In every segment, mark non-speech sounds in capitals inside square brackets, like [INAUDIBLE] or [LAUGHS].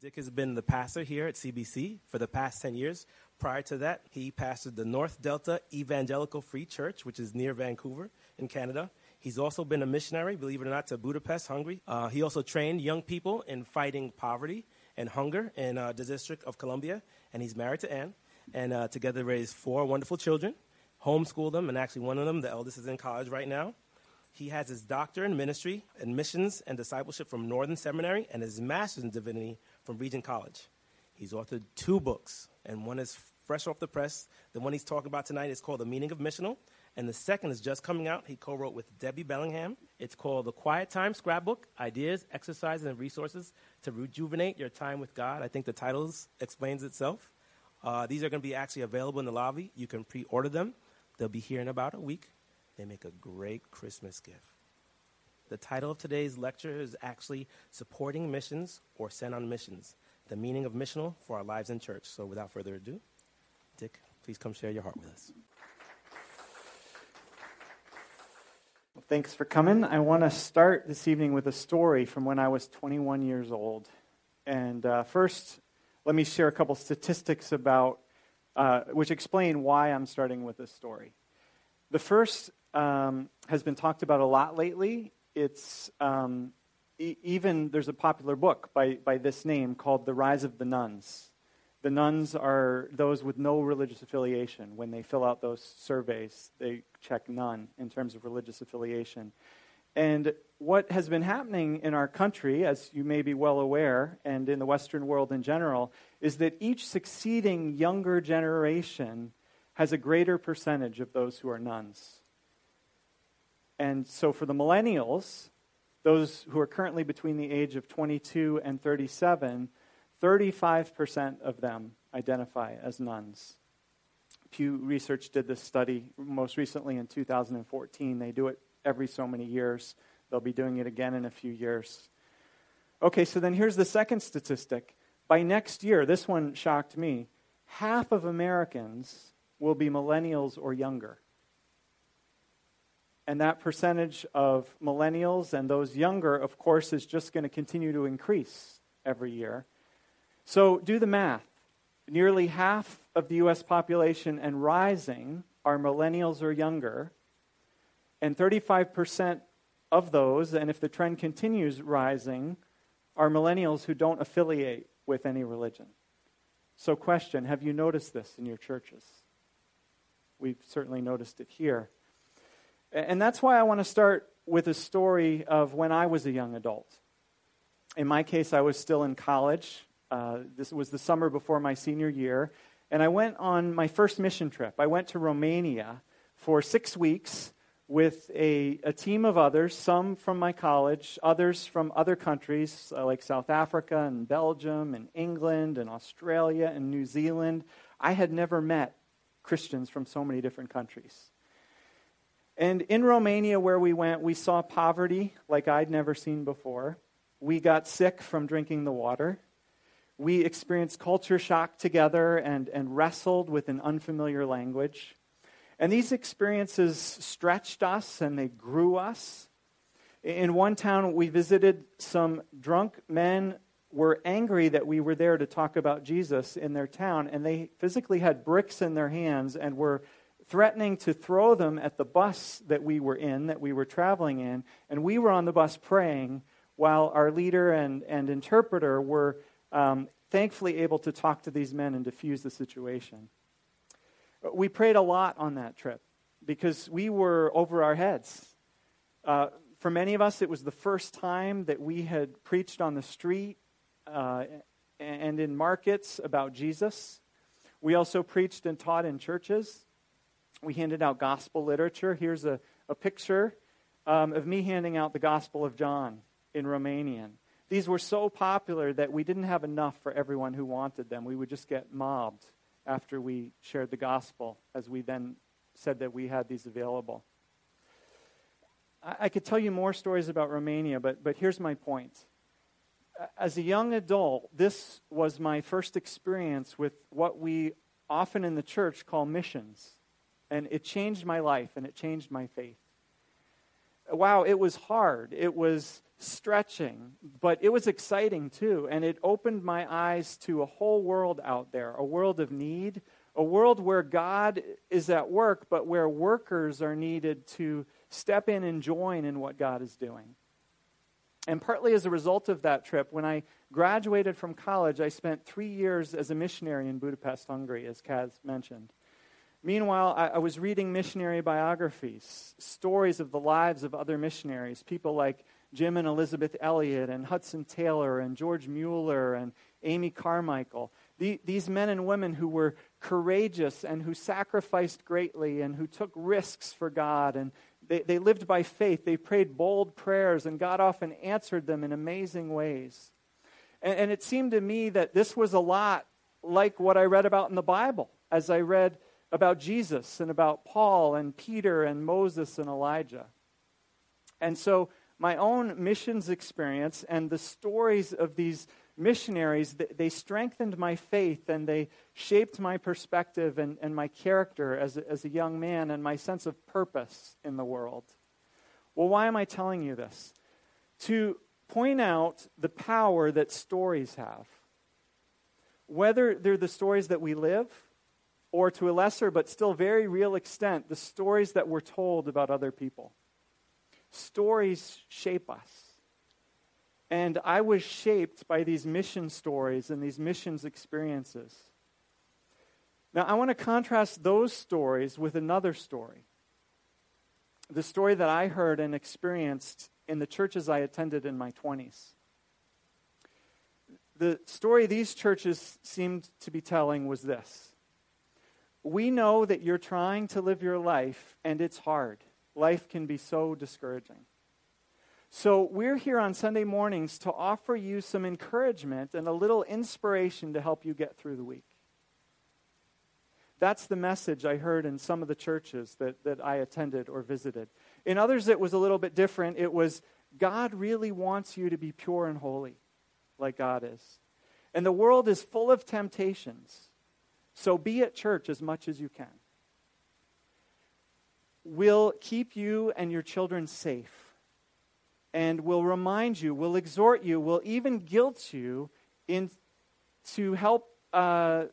Dick has been the pastor here at CBC for the past 10 years. Prior to that, he pastored the North Delta Evangelical Free Church, which is near Vancouver in Canada. He's also been a missionary, believe it or not, to Budapest, Hungary. Uh, he also trained young people in fighting poverty and hunger in uh, the District of Columbia. And he's married to Anne. And uh, together raised four wonderful children, homeschooled them, and actually one of them, the eldest, is in college right now. He has his doctor in ministry and missions and discipleship from Northern Seminary and his master's in divinity from Regent College. He's authored two books, and one is fresh off the press. The one he's talking about tonight is called The Meaning of Missional, and the second is just coming out. He co wrote with Debbie Bellingham. It's called The Quiet Time Scrapbook Ideas, Exercises, and Resources to Rejuvenate Your Time with God. I think the title explains itself. Uh, these are going to be actually available in the lobby. You can pre order them, they'll be here in about a week. They make a great Christmas gift. The title of today's lecture is actually Supporting Missions or Sent on Missions, the meaning of missional for our lives in church. So without further ado, Dick, please come share your heart with us. Thanks for coming. I want to start this evening with a story from when I was 21 years old. And uh, first, let me share a couple statistics about uh, which explain why I'm starting with this story. The first um, has been talked about a lot lately. It's um, e- even there's a popular book by, by this name called The Rise of the Nones. The nones are those with no religious affiliation. When they fill out those surveys, they check none in terms of religious affiliation. And what has been happening in our country, as you may be well aware, and in the Western world in general, is that each succeeding younger generation has a greater percentage of those who are nones. And so for the millennials, those who are currently between the age of 22 and 37, 35% of them identify as nones. Pew Research did this study most recently in 2014. They do it every so many years. They'll be doing it again in a few years. Okay, so then here's the second statistic. By next year, this one shocked me, half of Americans will be millennials or younger. And that percentage of millennials and those younger, of course, is just going to continue to increase every year. So do the math. Nearly half of the U.S. population and rising are millennials or younger. And 35% of those, and if the trend continues rising, are millennials who don't affiliate with any religion. So, question Have you noticed this in your churches? We've certainly noticed it here. And that's why I want to start with a story of when I was a young adult. In my case, I was still in college. Uh, this was the summer before my senior year. And I went on my first mission trip. I went to Romania for six weeks with a, a team of others, some from my college, others from other countries uh, like South Africa and Belgium and England and Australia and New Zealand. I had never met Christians from so many different countries. And in Romania, where we went, we saw poverty like I'd never seen before. We got sick from drinking the water. We experienced culture shock together and, and wrestled with an unfamiliar language. And these experiences stretched us and they grew us. In one town we visited, some drunk men were angry that we were there to talk about Jesus in their town, and they physically had bricks in their hands and were threatening to throw them at the bus that we were in, that we were traveling in. And we were on the bus praying while our leader and, and interpreter were um, thankfully able to talk to these men and diffuse the situation. We prayed a lot on that trip because we were over our heads. Uh, for many of us, it was the first time that we had preached on the street uh, and in markets about Jesus. We also preached and taught in churches we handed out gospel literature. Here's a, a picture um, of me handing out the Gospel of John in Romanian. These were so popular that we didn't have enough for everyone who wanted them. We would just get mobbed after we shared the gospel, as we then said that we had these available. I, I could tell you more stories about Romania, but, but here's my point. As a young adult, this was my first experience with what we often in the church call missions. And it changed my life and it changed my faith. Wow, it was hard. It was stretching, but it was exciting too. And it opened my eyes to a whole world out there a world of need, a world where God is at work, but where workers are needed to step in and join in what God is doing. And partly as a result of that trip, when I graduated from college, I spent three years as a missionary in Budapest, Hungary, as Kaz mentioned. Meanwhile, I, I, was reading missionary biographies, stories of the lives of other missionaries, people like Jim and Elizabeth Elliot, and Hudson Taylor, and George Mueller, and Amy Carmichael. The, these men and women who were courageous and who sacrificed greatly and who took risks for God and they, they lived by faith. They prayed bold prayers, and God often answered them in amazing ways. And, and it seemed to me that this was a lot like what I read about in the Bible as I read about Jesus and about Paul and Peter and Moses and Elijah. And so my own missions experience and the stories of these missionaries, they strengthened my faith and they shaped my perspective and, and my character as a, as a young man and my sense of purpose in the world. Well, why am I telling you this? To point out the power that stories have. Whether they're the stories that we live, or to a lesser but still very real extent, the stories that we're told about other people. Stories shape us. And I was shaped by these mission stories and these missions experiences. Now, I want to contrast those stories with another story. The story that I heard and experienced in the churches I attended in my 20s. The story these churches seemed to be telling was this We know that you're trying to live your life, and it's hard. Life can be so discouraging. So, we're here on Sunday mornings to offer you some encouragement and a little inspiration to help you get through the week. That's the message I heard in some of the churches that, that I attended or visited. In others, it was a little bit different. It was God really wants you to be pure and holy, like God is. And the world is full of temptations. So be at church as much as you can. We'll keep you and your children safe and will remind you, will exhort you, will even guilt you in, to help uh,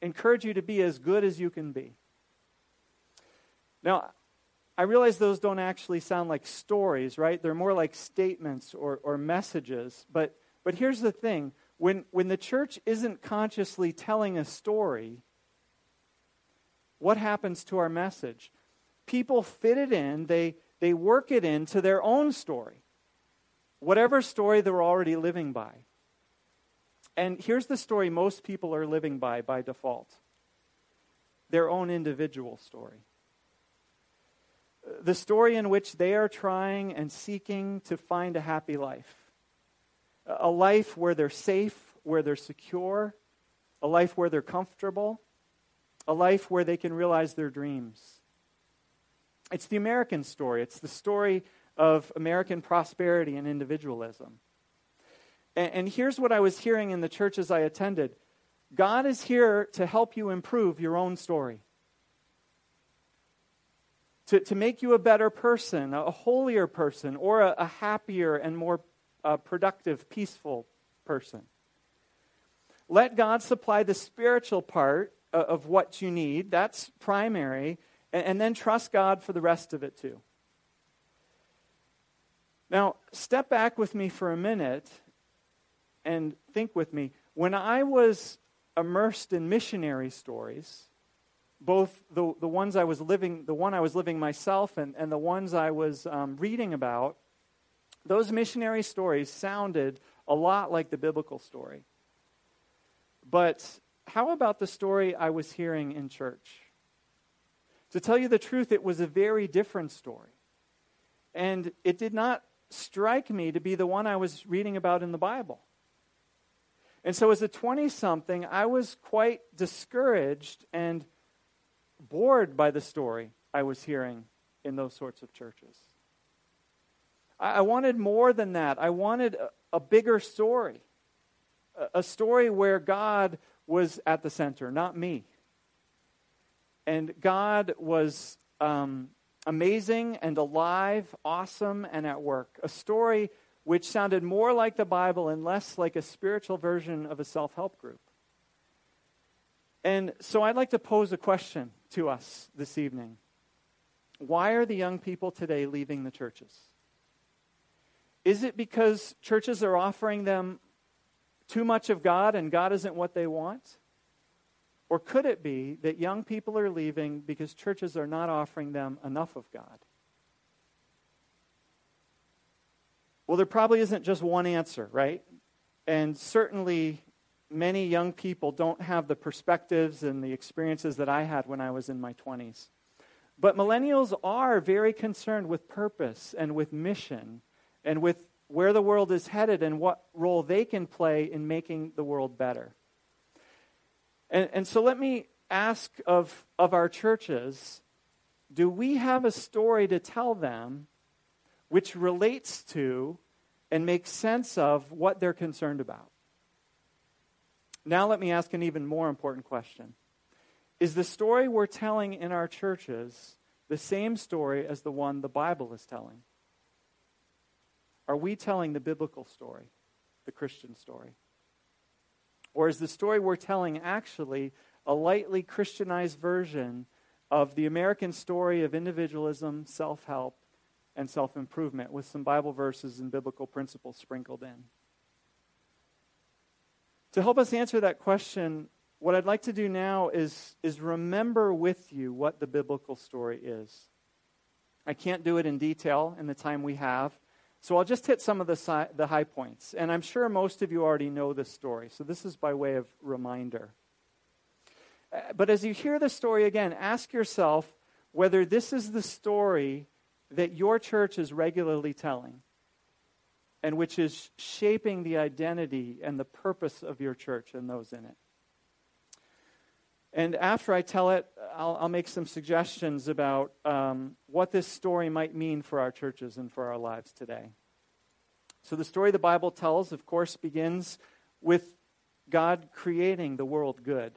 encourage you to be as good as you can be. Now, I realize those don't actually sound like stories, right? They're more like statements or, or messages. But, but here's the thing when, when the church isn't consciously telling a story, what happens to our message? People fit it in, they, they work it into their own story whatever story they're already living by. And here's the story most people are living by by default their own individual story. The story in which they are trying and seeking to find a happy life. A life where they're safe, where they're secure, a life where they're comfortable, a life where they can realize their dreams. It's the American story. It's the story of American prosperity and individualism. And, and here's what I was hearing in the churches I attended God is here to help you improve your own story. To, to make you a better person, a holier person, or a, a happier and more uh, productive, peaceful person. Let God supply the spiritual part uh, of what you need. That's primary. And, and then trust God for the rest of it too. Now, step back with me for a minute and think with me. When I was immersed in missionary stories, both the, the ones I was living, the one I was living myself and, and the ones I was um, reading about, those missionary stories sounded a lot like the biblical story. But how about the story I was hearing in church? To tell you the truth, it was a very different story. And it did not strike me to be the one I was reading about in the Bible. And so, as a 20 something, I was quite discouraged and bored by the story I was hearing in those sorts of churches. I, I wanted more than that. I wanted a, a bigger story, a, a story where God was at the center, not me. And God was um, amazing and alive, awesome and at work. A story which sounded more like the Bible and less like a spiritual version of a self help group. And so I'd like to pose a question to us this evening. Why are the young people today leaving the churches? Is it because churches are offering them too much of God and God isn't what they want? Or could it be that young people are leaving because churches are not offering them enough of God? Well, there probably isn't just one answer, right? And certainly many young people don't have the perspectives and the experiences that I had when I was in my 20s. But millennials are very concerned with purpose and with mission and with where the world is headed and what role they can play in making the world better. And, and so let me ask of, of our churches do we have a story to tell them which relates to and makes sense of what they're concerned about? Now, let me ask an even more important question Is the story we're telling in our churches the same story as the one the Bible is telling? Are we telling the biblical story, the Christian story? Or is the story we're telling actually a lightly Christianized version of the American story of individualism, self help, and self improvement with some Bible verses and biblical principles sprinkled in? To help us answer that question, what I'd like to do now is, is remember with you what the biblical story is. I can't do it in detail in the time we have, so I'll just hit some of the, si- the high points. And I'm sure most of you already know this story, so this is by way of reminder. Uh, but as you hear the story again, ask yourself whether this is the story that your church is regularly telling and which is shaping the identity and the purpose of your church and those in it. And after I tell it, I'll, I'll make some suggestions about um, what this story might mean for our churches and for our lives today. So, the story the Bible tells, of course, begins with God creating the world good.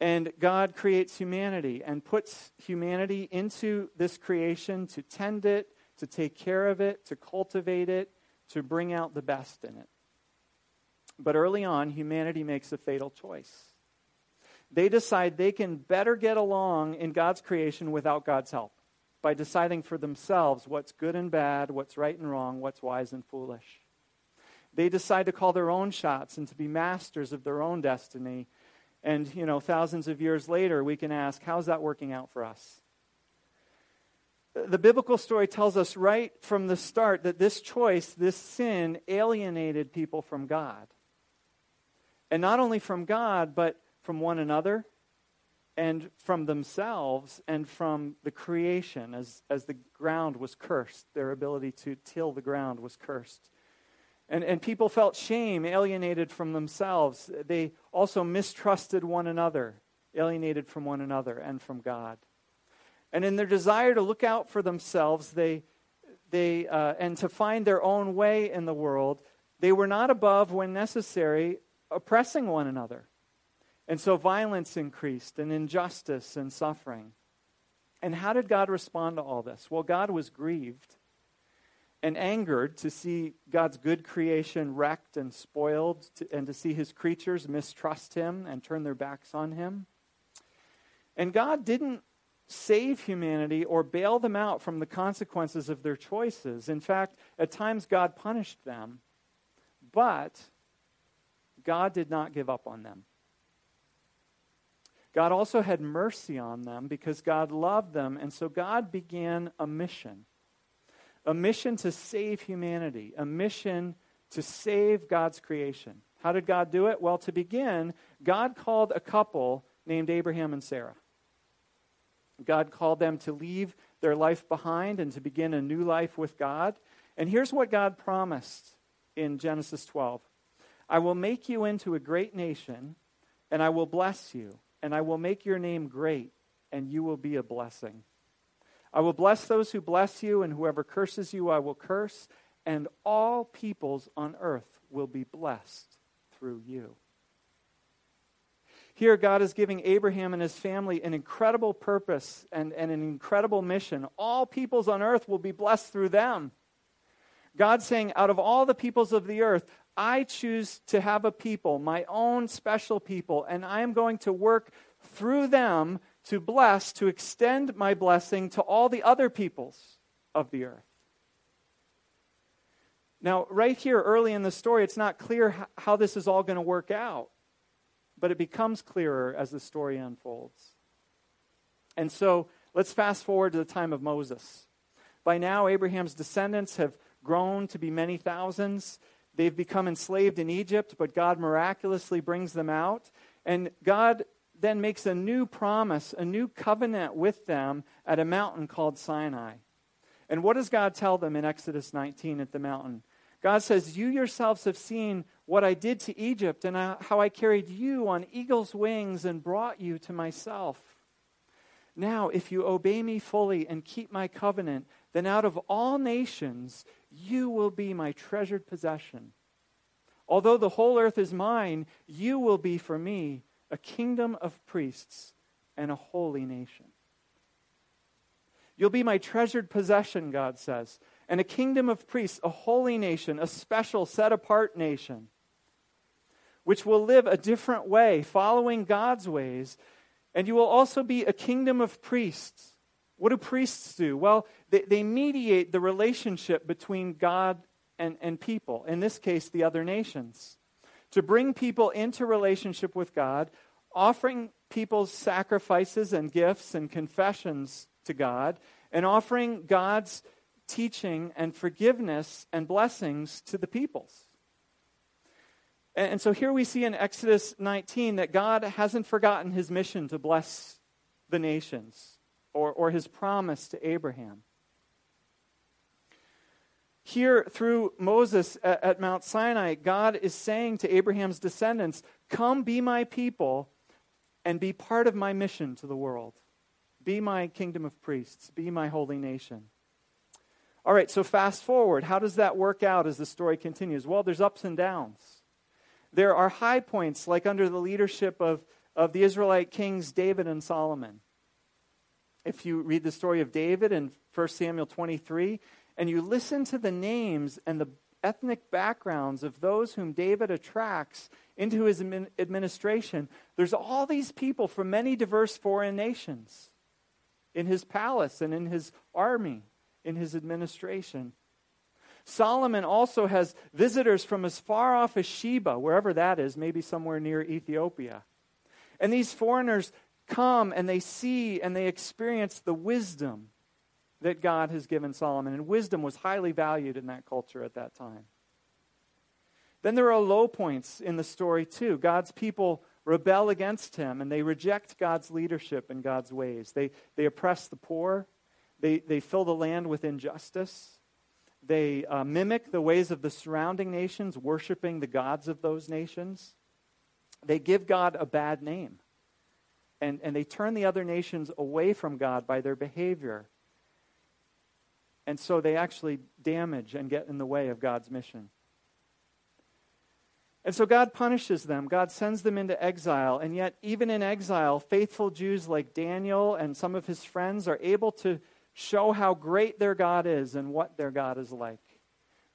And God creates humanity and puts humanity into this creation to tend it, to take care of it, to cultivate it, to bring out the best in it. But early on, humanity makes a fatal choice they decide they can better get along in God's creation without God's help by deciding for themselves what's good and bad, what's right and wrong, what's wise and foolish. They decide to call their own shots and to be masters of their own destiny. And, you know, thousands of years later, we can ask, how's that working out for us? The biblical story tells us right from the start that this choice, this sin, alienated people from God. And not only from God, but from one another and from themselves and from the creation as, as the ground was cursed. Their ability to till the ground was cursed. And, and people felt shame, alienated from themselves. They also mistrusted one another, alienated from one another and from God. And in their desire to look out for themselves, they, they, uh, and to find their own way in the world, they were not above, when necessary, oppressing one another. And so violence increased, and injustice and suffering. And how did God respond to all this? Well, God was grieved and angered to see God's good creation wrecked and spoiled, to, and to see his creatures mistrust him and turn their backs on him. And God didn't save humanity or bail them out from the consequences of their choices. In fact, at times God punished them, but God did not give up on them. God also had mercy on them because God loved them, and so God began a mission a mission to save humanity, a mission to save God's creation. How did God do it? Well, to begin, God called a couple named Abraham and Sarah. God called them to leave their life behind and to begin a new life with God. And here's what God promised in Genesis 12 I will make you into a great nation, and I will bless you and I will make your name great, and you will be a blessing. I will bless those who bless you, and whoever curses you, I will curse, and all peoples on earth will be blessed through you. Here, God is giving Abraham and his family an incredible purpose and, and an incredible mission. All peoples on earth will be blessed through them. God saying, out of all the peoples of the earth, I choose to have a people, my own special people, and I am going to work through them to bless, to extend my blessing to all the other peoples of the earth. Now, right here early in the story, it's not clear how this is all going to work out, but it becomes clearer as the story unfolds. And so let's fast forward to the time of Moses. By now, Abraham's descendants have grown to be many thousands. They've become enslaved in Egypt, but God miraculously brings them out. And God then makes a new promise, a new covenant with them at a mountain called Sinai. And what does God tell them in Exodus 19 at the mountain? God says, You yourselves have seen what I did to Egypt and how I carried you on eagle's wings and brought you to myself. Now, if you obey me fully and keep my covenant, then out of all nations you will be my treasured possession. Although the whole earth is mine, you will be for me a kingdom of priests and a holy nation. You'll be my treasured possession, God says, and a kingdom of priests, a holy nation, a special, set apart nation, which will live a different way, following God's ways. And you will also be a kingdom of priests. What do priests do? Well, they, they mediate the relationship between God and, and people, in this case, the other nations. To bring people into relationship with God, offering people's sacrifices and gifts and confessions to God, and offering God's teaching and forgiveness and blessings to the peoples. And, and so here we see in Exodus 19 that God hasn't forgotten his mission to bless the nations or, or his promise to Abraham. Here, through Moses at, at Mount Sinai, God is saying to Abraham's descendants, Come be my people and be part of my mission to the world. Be my kingdom of priests, be my holy nation. All right, so fast forward. How does that work out as the story continues? Well, there's ups and downs. There are high points, like under the leadership of, of the Israelite kings David and Solomon. If you read the story of David in 1 Samuel 23, and you listen to the names and the ethnic backgrounds of those whom David attracts into his administration, there's all these people from many diverse foreign nations in his palace and in his army, in his administration. Solomon also has visitors from as far off as Sheba, wherever that is, maybe somewhere near Ethiopia. And these foreigners come and they see and they experience the wisdom that God has given Solomon. And wisdom was highly valued in that culture at that time. Then there are low points in the story, too. God's people rebel against him and they reject God's leadership and God's ways. They, they oppress the poor, they, they fill the land with injustice. They uh, mimic the ways of the surrounding nations, worshiping the gods of those nations. They give God a bad name. And, and they turn the other nations away from God by their behavior. And so they actually damage and get in the way of God's mission. And so God punishes them. God sends them into exile. And yet, even in exile, faithful Jews like Daniel and some of his friends are able to show how great their God is and what their God is like.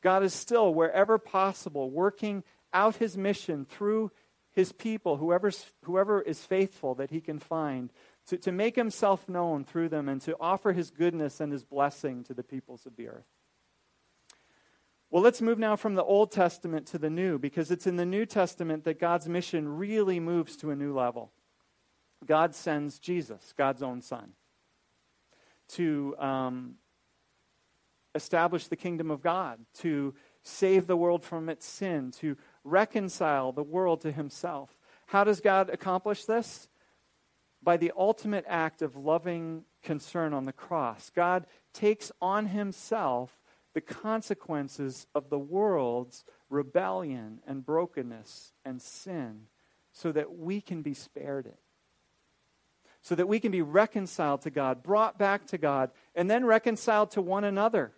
God is still, wherever possible, working out his mission through his people, whoever's, whoever is faithful that he can find, to, to make himself known through them and to offer his goodness and his blessing to the peoples of the earth. Well, let's move now from the Old Testament to the New, because it's in the New Testament that God's mission really moves to a new level. God sends Jesus, God's own Son, to um, establish the kingdom of God, to save the world from its sin, to reconcile the world to Himself. How does God accomplish this? By the ultimate act of loving concern on the cross. God takes on Himself the consequences of the world's rebellion and brokenness and sin so that we can be spared it. So that we can be reconciled to God, brought back to God, and then reconciled to one another.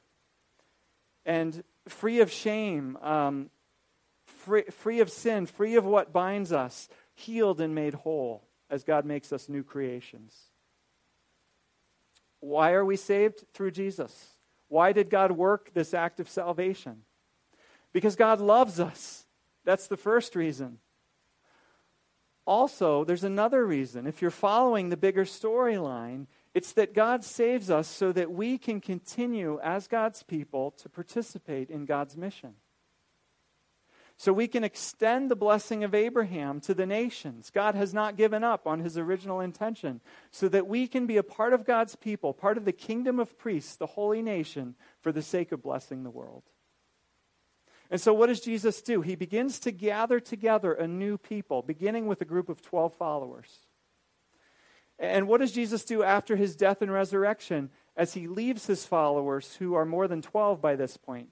And free of shame, um, free, free of sin, free of what binds us, healed and made whole as God makes us new creations. Why are we saved? Through Jesus. Why did God work this act of salvation? Because God loves us. That's the first reason. Also, there's another reason. If you're following the bigger storyline, it's that God saves us so that we can continue as God's people to participate in God's mission. So we can extend the blessing of Abraham to the nations. God has not given up on his original intention, so that we can be a part of God's people, part of the kingdom of priests, the holy nation, for the sake of blessing the world. And so, what does Jesus do? He begins to gather together a new people, beginning with a group of 12 followers. And what does Jesus do after his death and resurrection as he leaves his followers, who are more than 12 by this point?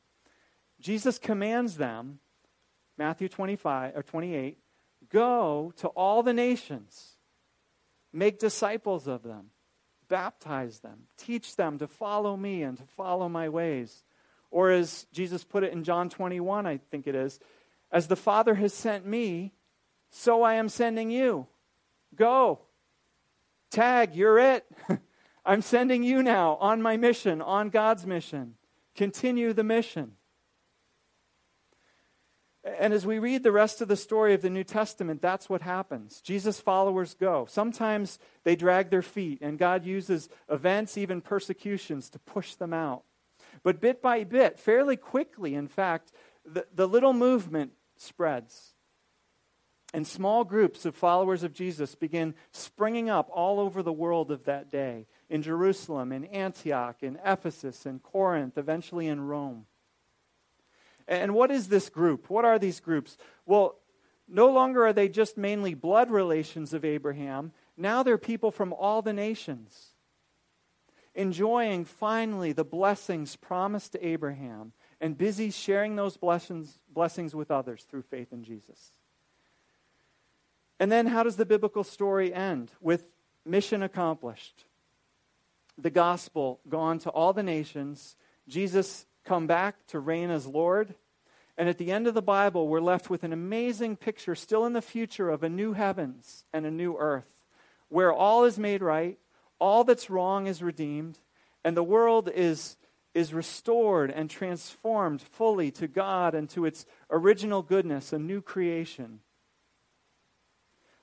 Jesus commands them Matthew 25 or 28, go to all the nations, make disciples of them, baptize them, teach them to follow me and to follow my ways. Or as Jesus put it in John 21, I think it is, as the Father has sent me, so I am sending you. Go. Tag, you're it. [LAUGHS] I'm sending you now on my mission, on God's mission. Continue the mission. And as we read the rest of the story of the New Testament, that's what happens. Jesus' followers go. Sometimes they drag their feet, and God uses events, even persecutions, to push them out. But bit by bit, fairly quickly, in fact, the, the little movement spreads. And small groups of followers of Jesus begin springing up all over the world of that day in Jerusalem, in Antioch, in Ephesus, in Corinth, eventually in Rome. And what is this group? What are these groups? Well, no longer are they just mainly blood relations of Abraham. Now they're people from all the nations, enjoying finally the blessings promised to Abraham and busy sharing those blessings, blessings with others through faith in Jesus. And then how does the biblical story end? With mission accomplished. The gospel gone to all the nations, Jesus come back to reign as Lord. And at the end of the Bible, we're left with an amazing picture, still in the future, of a new heavens and a new earth, where all is made right, all that's wrong is redeemed, and the world is, is restored and transformed fully to God and to its original goodness, a new creation.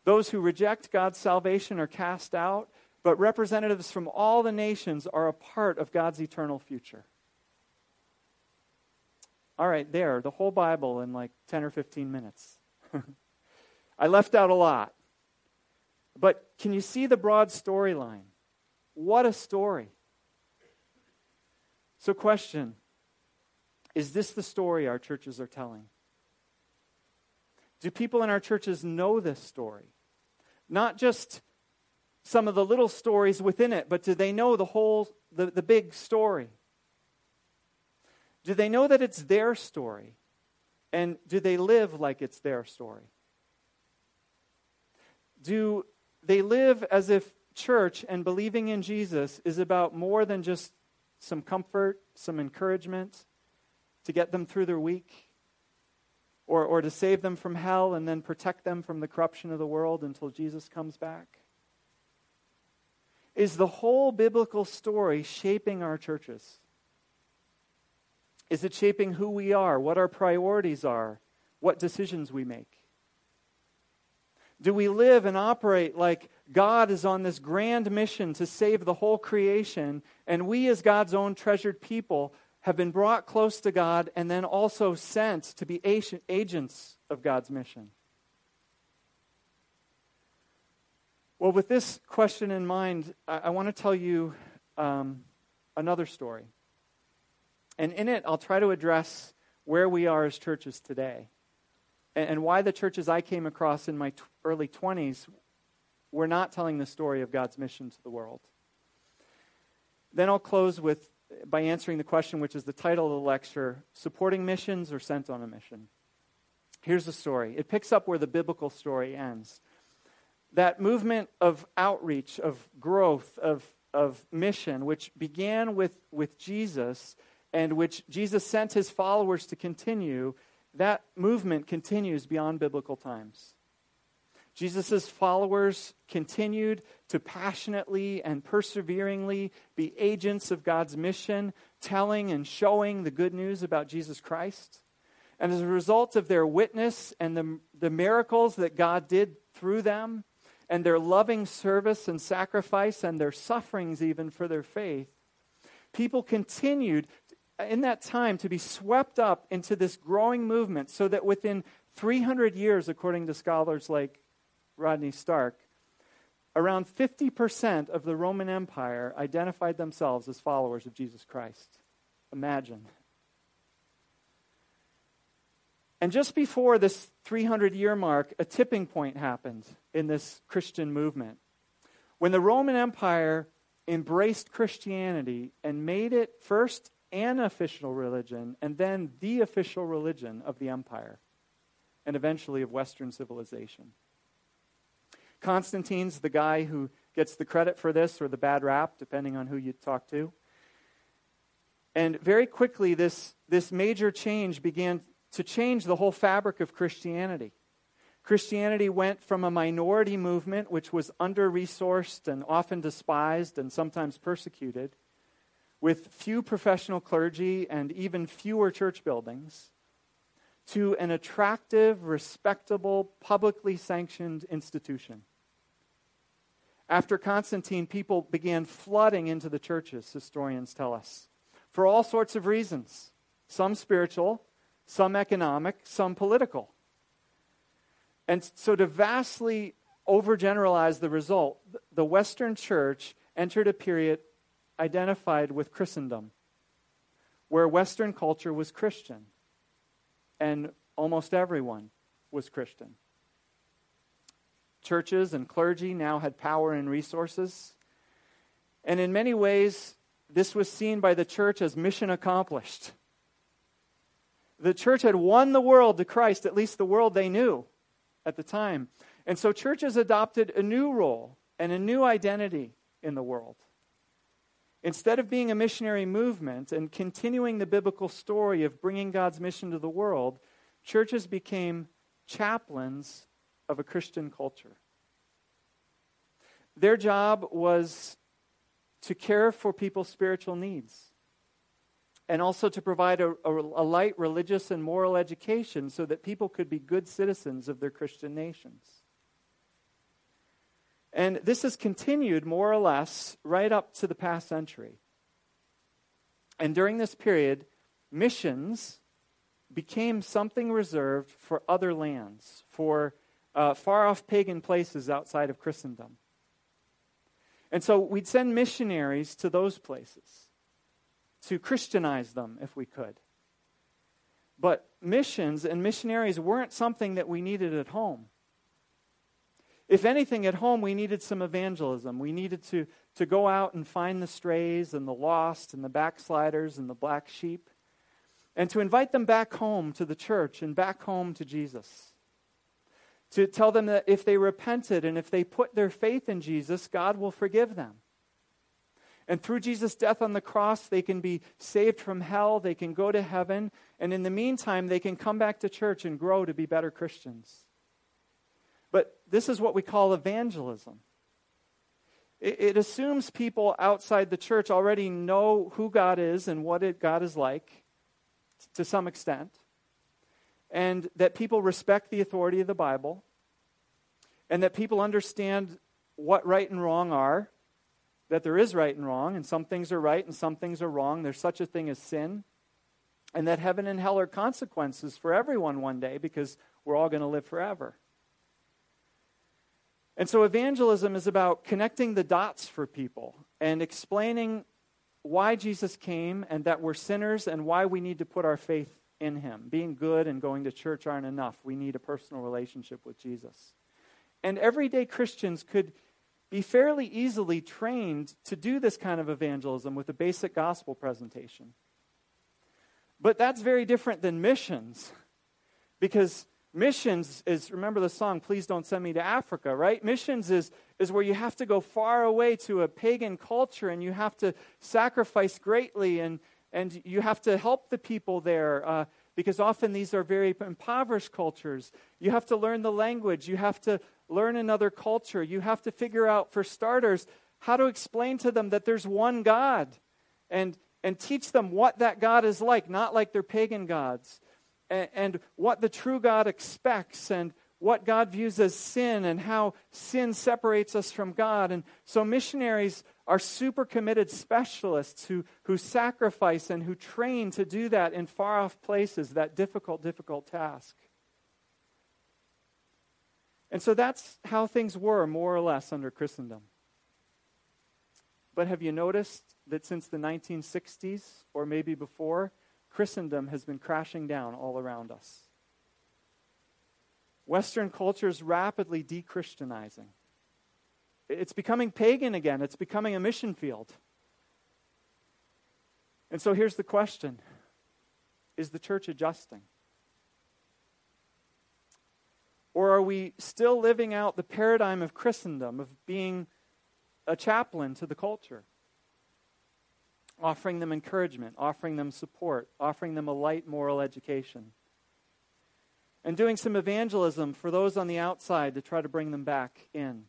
Those who reject God's salvation are cast out, but representatives from all the nations are a part of God's eternal future. All right, there, the whole Bible in like 10 or 15 minutes. [LAUGHS] I left out a lot. But can you see the broad storyline? What a story. So, question Is this the story our churches are telling? Do people in our churches know this story? Not just some of the little stories within it, but do they know the whole, the, the big story? Do they know that it's their story? And do they live like it's their story? Do they live as if church and believing in Jesus is about more than just some comfort, some encouragement to get them through their week? Or, or to save them from hell and then protect them from the corruption of the world until Jesus comes back? Is the whole biblical story shaping our churches? Is it shaping who we are, what our priorities are, what decisions we make? Do we live and operate like God is on this grand mission to save the whole creation, and we, as God's own treasured people, have been brought close to God and then also sent to be agents of God's mission? Well, with this question in mind, I, I want to tell you um, another story. And in it, I'll try to address where we are as churches today and, and why the churches I came across in my t- early 20s were not telling the story of God's mission to the world. Then I'll close with by answering the question, which is the title of the lecture Supporting Missions or Sent on a Mission. Here's the story. It picks up where the biblical story ends. That movement of outreach, of growth, of, of mission, which began with, with Jesus and which Jesus sent his followers to continue, that movement continues beyond biblical times. Jesus' followers continued to passionately and perseveringly be agents of God's mission, telling and showing the good news about Jesus Christ. And as a result of their witness and the, the miracles that God did through them, and their loving service and sacrifice, and their sufferings even for their faith, people continued in that time to be swept up into this growing movement so that within 300 years, according to scholars like Rodney Stark, around 50% of the Roman Empire identified themselves as followers of Jesus Christ. Imagine. And just before this 300 year mark, a tipping point happened in this Christian movement. When the Roman Empire embraced Christianity and made it first an official religion and then the official religion of the empire and eventually of Western civilization. Constantine's the guy who gets the credit for this or the bad rap, depending on who you talk to. And very quickly, this, this major change began to change the whole fabric of Christianity. Christianity went from a minority movement, which was under resourced and often despised and sometimes persecuted, with few professional clergy and even fewer church buildings, to an attractive, respectable, publicly sanctioned institution. After Constantine, people began flooding into the churches, historians tell us, for all sorts of reasons, some spiritual, some economic, some political. And so, to vastly overgeneralize the result, the Western church entered a period identified with Christendom, where Western culture was Christian, and almost everyone was Christian. Churches and clergy now had power and resources. And in many ways, this was seen by the church as mission accomplished. The church had won the world to Christ, at least the world they knew at the time. And so churches adopted a new role and a new identity in the world. Instead of being a missionary movement and continuing the biblical story of bringing God's mission to the world, churches became chaplains of a Christian culture. Their job was to care for people's spiritual needs and also to provide a, a, a, light religious and moral education so that people could be good citizens of their Christian nations. And this has continued more or less right up to the past century. And during this period, missions became something reserved for other lands, for uh, far off pagan places outside of Christendom. And so we'd send missionaries to those places to Christianize them if we could. But missions and missionaries weren't something that we needed at home. If anything, at home, we needed some evangelism. We needed to, to go out and find the strays and the lost and the backsliders and the black sheep and to invite them back home to the church and back home to Jesus. To tell them that if they repented and if they put their faith in Jesus, God will forgive them. And through Jesus' death on the cross, they can be saved from hell, they can go to heaven, and in the meantime, they can come back to church and grow to be better Christians. But this is what we call evangelism. It, it assumes people outside the church already know who God is and what it, God is like to some extent, and that people respect the authority of the Bible, and that people understand what right and wrong are, that there is right and wrong, and some things are right and some things are wrong. There's such a thing as sin, and that heaven and hell are consequences for everyone one day because we're all going to live forever. And so evangelism is about connecting the dots for people and explaining why Jesus came and that we're sinners and why we need to put our faith in him. Being good and going to church aren't enough. We need a personal relationship with Jesus. And everyday Christians could be fairly easily trained to do this kind of evangelism with a basic gospel presentation. But that's very different than missions because missions is remember the song please don't send me to africa right? Missions is is where you have to go far away to a pagan culture and you have to sacrifice greatly and and you have to help the people there uh, because often these are very impoverished cultures. You have to learn the language. You have to learn another culture. You have to figure out, for starters, how to explain to them that there's one God and, and teach them what that God is like, not like their pagan gods, and, and what the true God expects and what God views as sin and how sin separates us from God. And so missionaries are super committed specialists who, who sacrifice and who train to do that in far off places, that difficult, difficult task. And so that's how things were, more or less, under Christendom. But have you noticed that since the 1960s, or maybe before, Christendom has been crashing down all around us? Western culture is rapidly de Christianizing. It's becoming pagan again, it's becoming a mission field. And so here's the question Is the church adjusting? Or are we still living out the paradigm of Christendom, of being a chaplain to the culture? Offering them encouragement, offering them support, offering them a light moral education and doing some evangelism for those on the outside to try to bring them back in.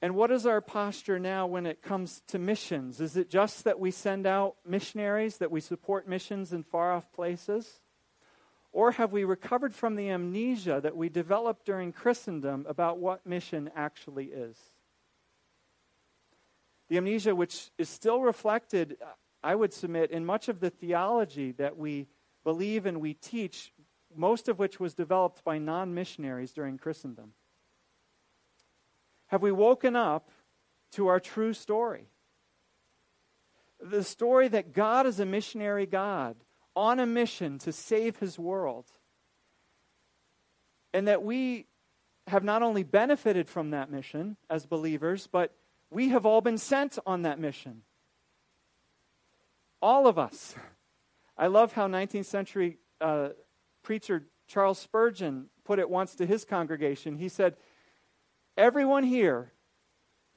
And what is our posture now when it comes to missions? Is it just that we send out missionaries, that we support missions in far off places? Or have we recovered from the amnesia that we developed during Christendom about what mission actually is? The amnesia, which is still reflected, uh, I would submit, in much of the theology that we believe and we teach, most of which was developed by non missionaries during Christendom? Have we woken up to our true story? The story that God is a missionary God on a mission to save his world. And that we have not only benefited from that mission as believers, but we have all been sent on that mission. All of us. I love how 19th century uh, preacher Charles Spurgeon put it once to his congregation. He said, Everyone here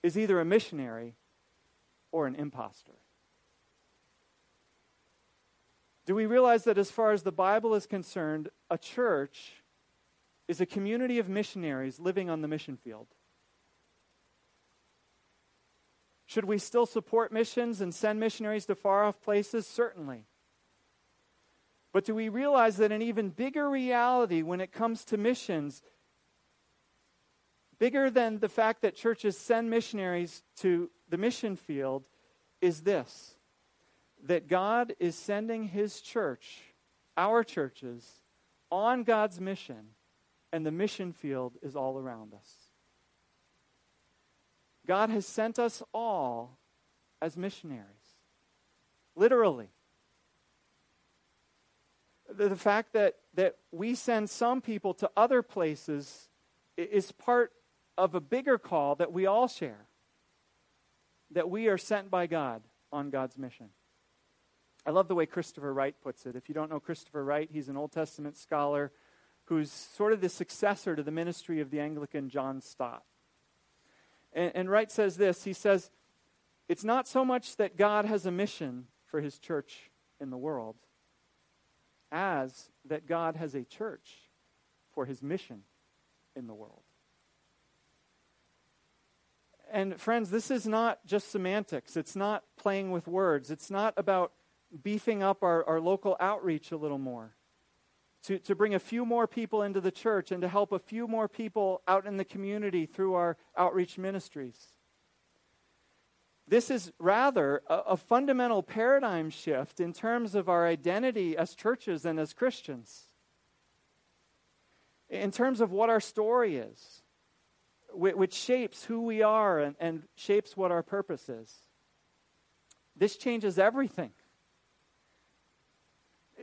is either a missionary or an impostor. Do we realize that as far as the Bible is concerned, a church is a community of missionaries living on the mission field? Should we still support missions and send missionaries to far off places? Certainly. But do we realize that an even bigger reality when it comes to missions, bigger than the fact that churches send missionaries to the mission field, is this that God is sending His church, our churches, on God's mission, and the mission field is all around us. God has sent us all as missionaries, literally the fact that, that we send some people to other places is part of a bigger call that we all share that we are sent by God on God's mission. I love the way Christopher Wright puts it. If you don't know Christopher Wright, he's an Old Testament scholar who's sort of the successor to the ministry of the Anglican John Stott. And, and Wright says this He says, It's not so much that God has a mission for his church in the world, as that God has a church for his mission in the world. And friends, this is not just semantics. It's not playing with words. It's not about beefing up our, our local outreach a little more. To, to bring a few more people into the church and to help a few more people out in the community through our outreach ministries. This is rather a, a, fundamental paradigm shift in terms of our identity as churches and as Christians. In terms of what our story is, which shapes who we are and, and shapes what our purpose is. This changes everything.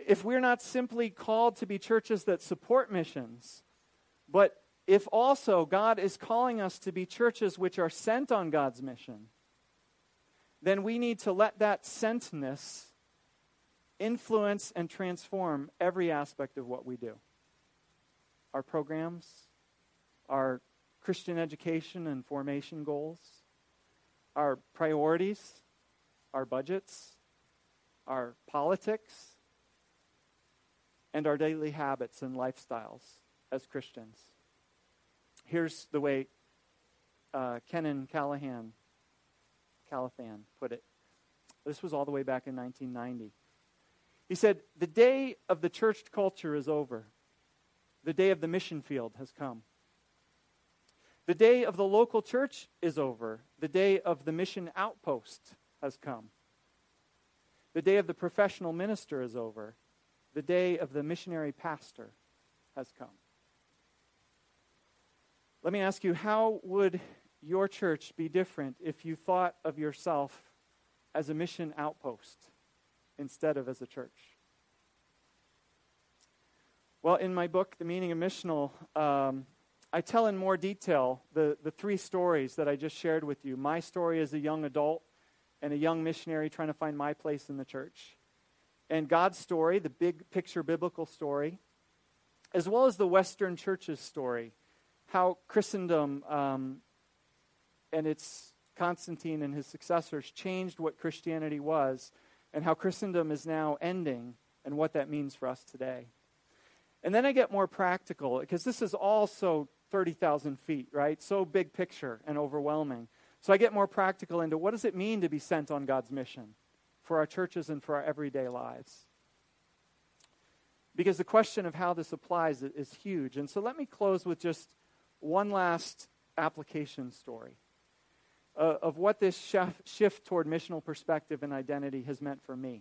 If we're not simply called to be churches that support missions, but if also God is calling us to be churches which are sent on God's mission, then we need to let that sentness influence and transform every aspect of what we do. Our programs, our Christian education and formation goals, our priorities, our budgets, our politics, and our daily habits and lifestyles as Christians. Here's the way uh, Kennon Callahan, Calathan put it. This was all the way back in 1990. He said, The day of the church culture is over. The day of the mission field has come. The day of the local church is over. The day of the mission outpost has come. The day of the professional minister is over. The day of the missionary pastor has come. Let me ask you how would your church be different if you thought of yourself as a mission outpost instead of as a church? Well, in my book, The Meaning of Missional, um, I tell in more detail the, the three stories that I just shared with you. My story as a young adult and a young missionary trying to find my place in the church. And God's story, the big picture biblical story, as well as the Western church's story, how Christendom um, and its Constantine and his successors changed what Christianity was, and how Christendom is now ending, and what that means for us today. And then I get more practical, because this is all so 30,000 feet, right? So big picture and overwhelming. So I get more practical into what does it mean to be sent on God's mission for our churches and for our everyday lives? Because the question of how this applies is huge. And so let me close with just one last application story uh, of what this chef, shift toward missional perspective and identity has meant for me.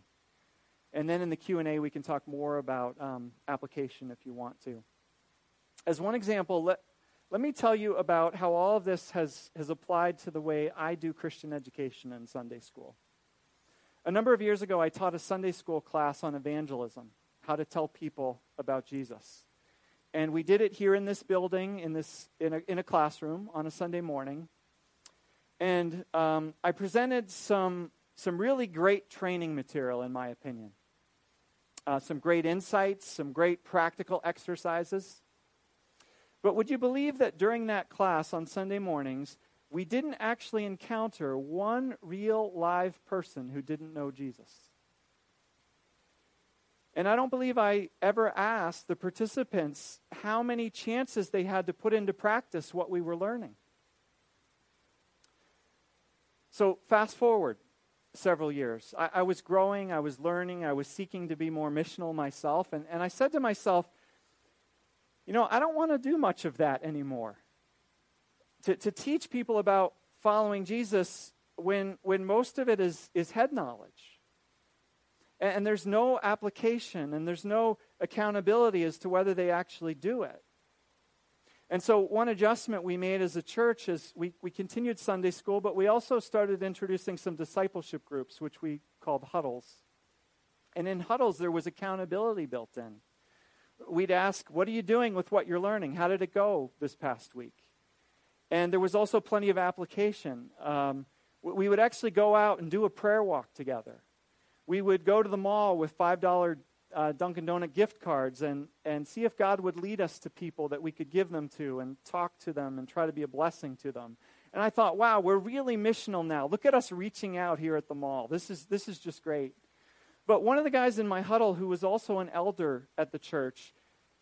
And then in the Q&A, we can talk more about um, application if you want to. As one example, let, let me tell you about how all of this has, has applied to the way I do Christian education in Sunday school. A number of years ago, I taught a Sunday school class on evangelism, how to tell people about Jesus. And we did it here in this building, in, this, in, a, in a classroom on a Sunday morning. And um, I presented some, some really great training material, in my opinion. Uh, some great insights, some great practical exercises. But would you believe that during that class on Sunday mornings, we didn't actually encounter one real live person who didn't know Jesus? And I don't believe I ever asked the participants how many chances they had to put into practice what we were learning. So, fast forward several years. I, I, was growing, I was learning, I was seeking to be more missional myself, and, and I said to myself, you know, I don't want to do much of that anymore. To, to teach people about following Jesus when, when most of it is, is head knowledge. And, and there's no application and there's no accountability as to whether they actually do it. And so, one adjustment we made as a church is we, we continued Sunday school, but we also started introducing some discipleship groups, which we called huddles. And in huddles, there was accountability built in we'd ask, What are you doing with what you're learning? How did it go this past week? And there was also plenty of application. Um, we would actually go out and do a prayer walk together. We would go to the mall with $5 uh, Dunkin' Donut gift cards and, and see if God would lead us to people that we could give them to and talk to them and try to be a blessing to them. And I thought, wow, we're really missional now. Look at us reaching out here at the mall. This is, this is just great. But one of the guys in my huddle who was also an elder at the church,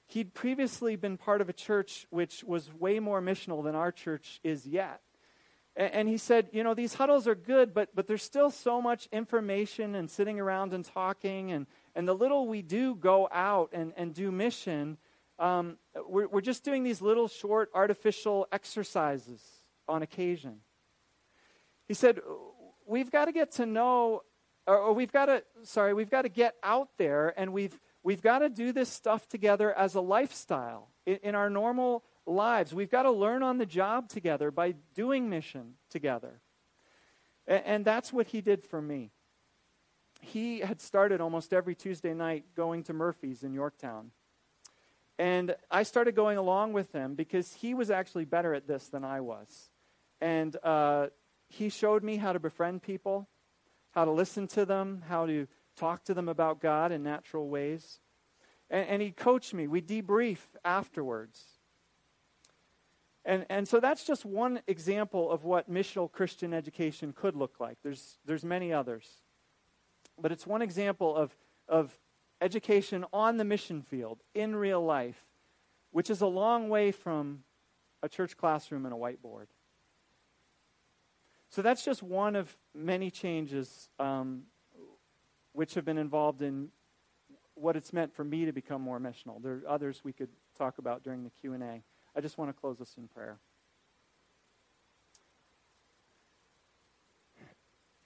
he'd previously been part of a church which was way more missional than our church is yet. And, and he said, you know, these huddles are good, but, but there's still so much information and sitting around and talking. And, and the little we do go out and, and do mission, um, we're, we're just doing these little short artificial exercises on occasion. He said, we've got to get to know or, we've got to sorry we've got to get out there and we've we've got to do this stuff together as a lifestyle in, in our normal lives. We've got to learn on the job together by doing mission together. And, and that's what he did for me. He had started almost every tuesday night going to murphy's in yorktown. And i started going along with him because he was actually better at this than i was. And uh, he showed me how to befriend people how to listen to them, how to talk to them about God in natural ways. And, and he coached me. We debrief afterwards. And, and so that's just one example of what missional Christian education could look like. There's, there's many others. But it's one example of, of education on the mission field, in real life, which is a long way from a church classroom and a whiteboard. So that's just one of many changes um, which have been involved in what it's meant for me to become more missional. There are others we could talk about during the Q&A. I just want to close us in prayer.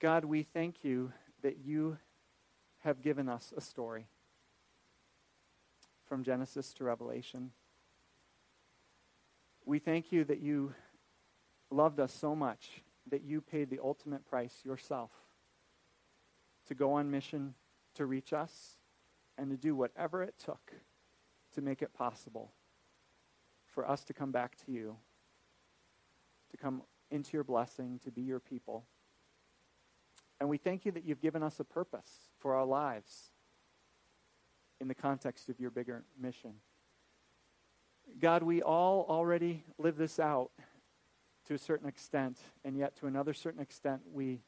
God, we thank you that you have given us a story from Genesis to Revelation. We thank you that you loved us so much that you paid the ultimate price yourself to go on mission to reach us and to do whatever it took to make it possible for us to come back to you, to come into your blessing, to be your people. And we thank you that you've given us a purpose for our lives in the context of your bigger mission. God, we all already live this out to a certain extent, and yet to another certain extent, we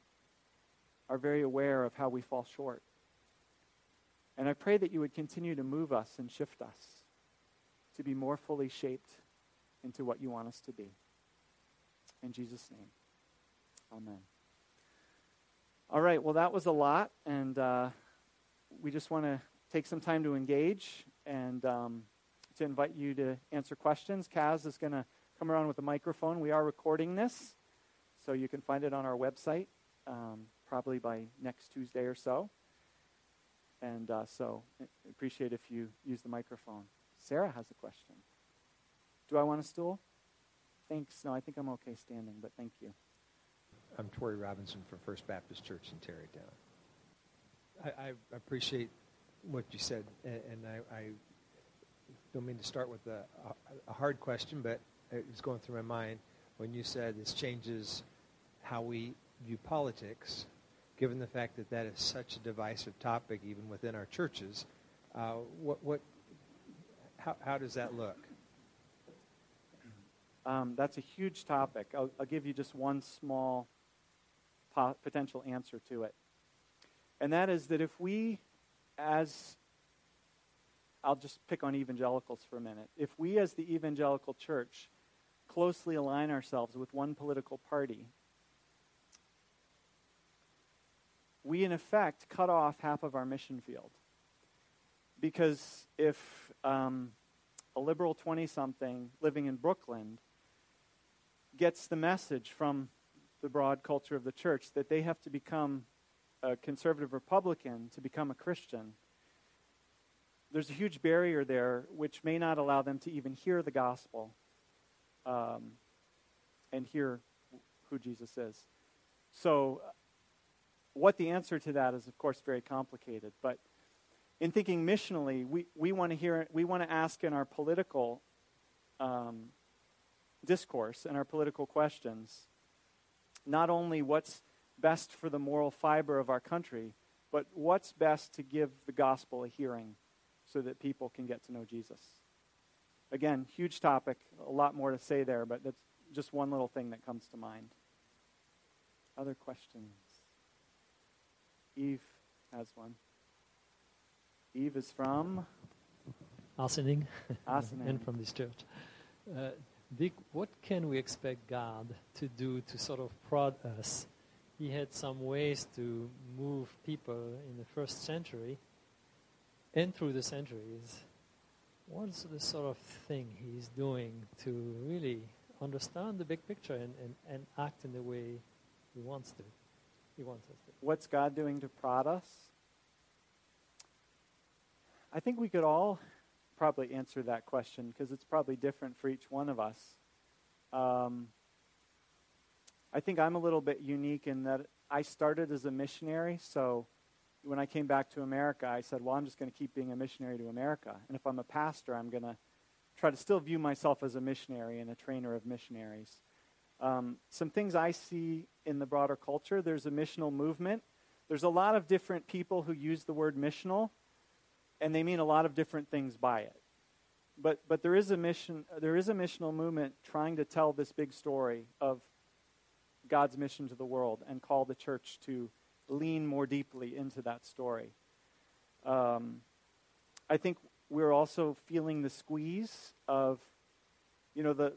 are very aware of how we fall short. And I pray that you would continue to move us and shift us to be more fully shaped into what you want us to be. In Jesus' name, amen. All right, well, that was a lot, and uh, we just want to take some time to engage and um, to invite you to answer questions. Kaz is going to come around with a microphone. We are recording this, so you can find it on our website um, probably by next Tuesday or so. And uh, so, appreciate if you use the microphone. Sarah has a question. Do I want a stool? Thanks. No, I think I'm okay standing, but thank you. I'm Tori Robinson from First Baptist Church in Tarrytown. I, I appreciate what you said, and I, I, don't mean to start with a, a, hard question, but it's going through my mind when you said this changes how we view politics, given the fact that that is such a divisive topic even within our churches. Uh, what, what, how, how does that look? Um, that's a huge topic. I'll, I'll, give you just one small po- potential answer to it. And that is that if we, as I'll just pick on evangelicals for a minute. If we, as the evangelical church, closely align ourselves with one political party, we in effect cut off half of our mission field. Because if um, a liberal 20 something living in Brooklyn gets the message from the broad culture of the church that they have to become a conservative Republican to become a Christian, there's a huge barrier there which may not allow them to even hear the gospel um, and hear who Jesus is. So, what the answer to that is, of course, very complicated. But in thinking missionally, we, we want to hear, we want to ask in our political um, discourse and our political questions not only what's best for the moral fiber of our country, but what's best to give the gospel a hearing so that people can get to know Jesus. Again, huge topic, a lot more to say there, but that's just one little thing that comes to mind. Other questions? Eve has one. Eve is from Ossining, Ossining. and from this church. Uh, Dick, what can we expect God to do to sort of prod us? He had some ways to move people in the first century and through the centuries. What's the sort of thing he's doing to really understand the big picture and, and, and act in the way he wants to? He wants us to. What's God doing to prod us? I think we could all probably answer that question because it's probably different for each one of us. Um, I think I'm a little bit unique in that I started as a missionary, so when I came back to America, I said, well, I'm just going to keep being a missionary to America. And if I'm a pastor, I'm going to try to still view myself as a missionary and a trainer of missionaries. Um, some things I see in the broader culture there's a missional movement. There's a lot of different people who use the word missional and they mean a lot of different things by it. But, but there, is a mission, there is a missional movement trying to tell this big story of God's mission to the world and call the church to lean more deeply into that story. Um, I think we're also feeling the squeeze of, you know, the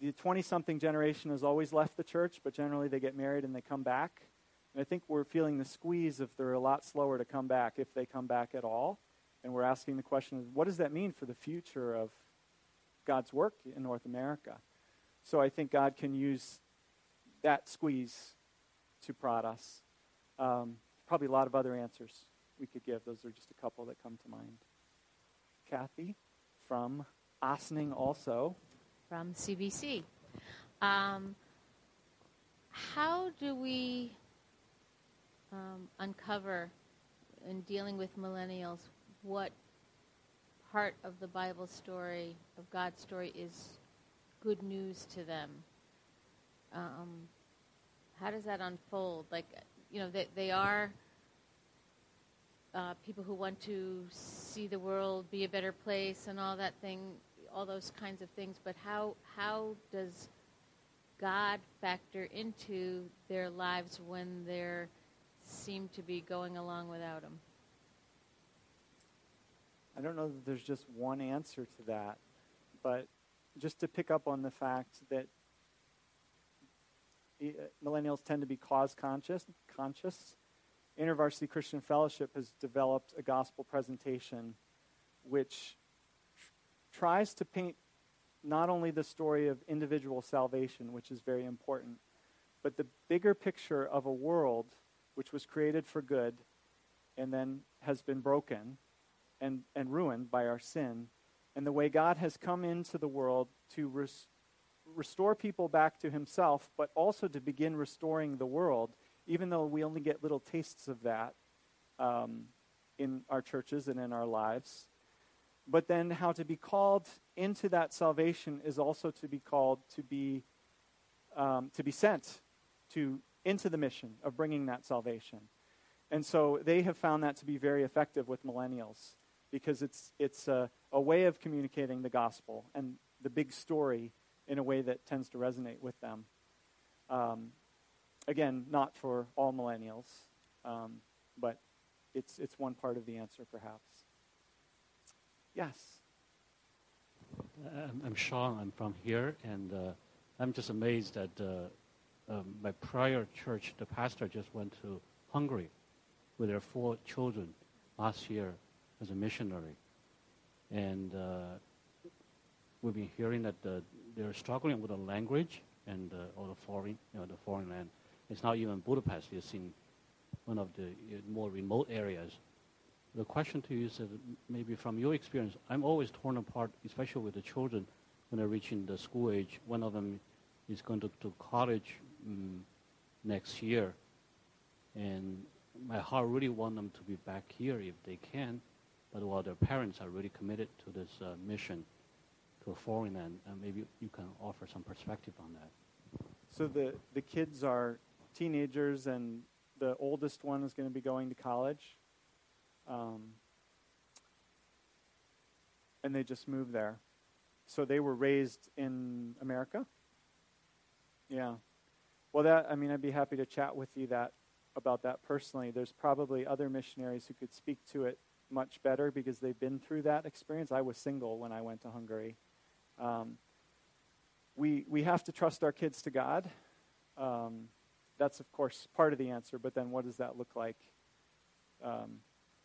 the 20 something generation has always left the church, but generally they get married and they come back. And I think we're feeling the squeeze if they're a lot slower to come back, if they come back at all. And we're asking the question what does that mean for the future of God's work in North America? So I think God can use that squeeze to prod us. Um, probably a lot of other answers we could give. Those are just a couple that come to mind. Kathy from Ossining also. From CBC. Um, how do we um, uncover in dealing with millennials what part of the Bible story, of God's story, is good news to them? Um, how does that unfold? Like, you know, they, they are uh, people who want to see the world be a better place and all that thing, all those kinds of things. But how how does God factor into their lives when they seem to be going along without Him? I don't know that there's just one answer to that, but just to pick up on the fact that eh, millennials tend to be cause conscious, conscious InterVarsity Christian Fellowship has developed a gospel presentation which tries to paint not only the story of individual salvation, which is very important, but the bigger picture of a world which was created for good and then has been broken and, and ruined by our sin, and the way God has come into the world to res- restore people back to himself, but also to begin restoring the world even though we only get little tastes of that um, in our churches and in our lives. But then, how to be called into that salvation is also to be called to be um, to be sent to into the mission of bringing that salvation. And so they have found that to be very effective with millennials because it's it's a, a way of communicating the gospel and the big story in a way that tends to resonate with them. Um, Again, not for all millennials, um, but it's, it's one part of the answer, perhaps. Yes. Uh, I'm Sean. I'm from here, and uh, I'm just amazed that uh, um, my prior church, the pastor just went to Hungary with their four children last year as a missionary, and uh, we've been hearing that the, they're struggling with the language and uh, all the foreign, you know, the foreign land. It's not even Budapest. It's in one of the uh, more remote areas. The question to you is that maybe from your experience, I'm always torn apart, especially with the children when they're reaching the school age. One of them is going to, to college um, next year. And my heart really want them to be back here if they can. But while their parents are really committed to this uh, mission to a foreign land, uh, maybe you can offer some perspective on that. So the, the kids are teenagers, and the oldest one is going to be going to college. Um, and they just moved there. So they were raised in America? Yeah. Well, that, I mean, I'd be happy to chat with you that about that personally. There's probably other missionaries who could speak to it much better because they've been through that experience. I was single when I went to Hungary. Um, we, we have to trust our kids to God. Um, that's, of course, part of the answer, but then what does that look like? Um,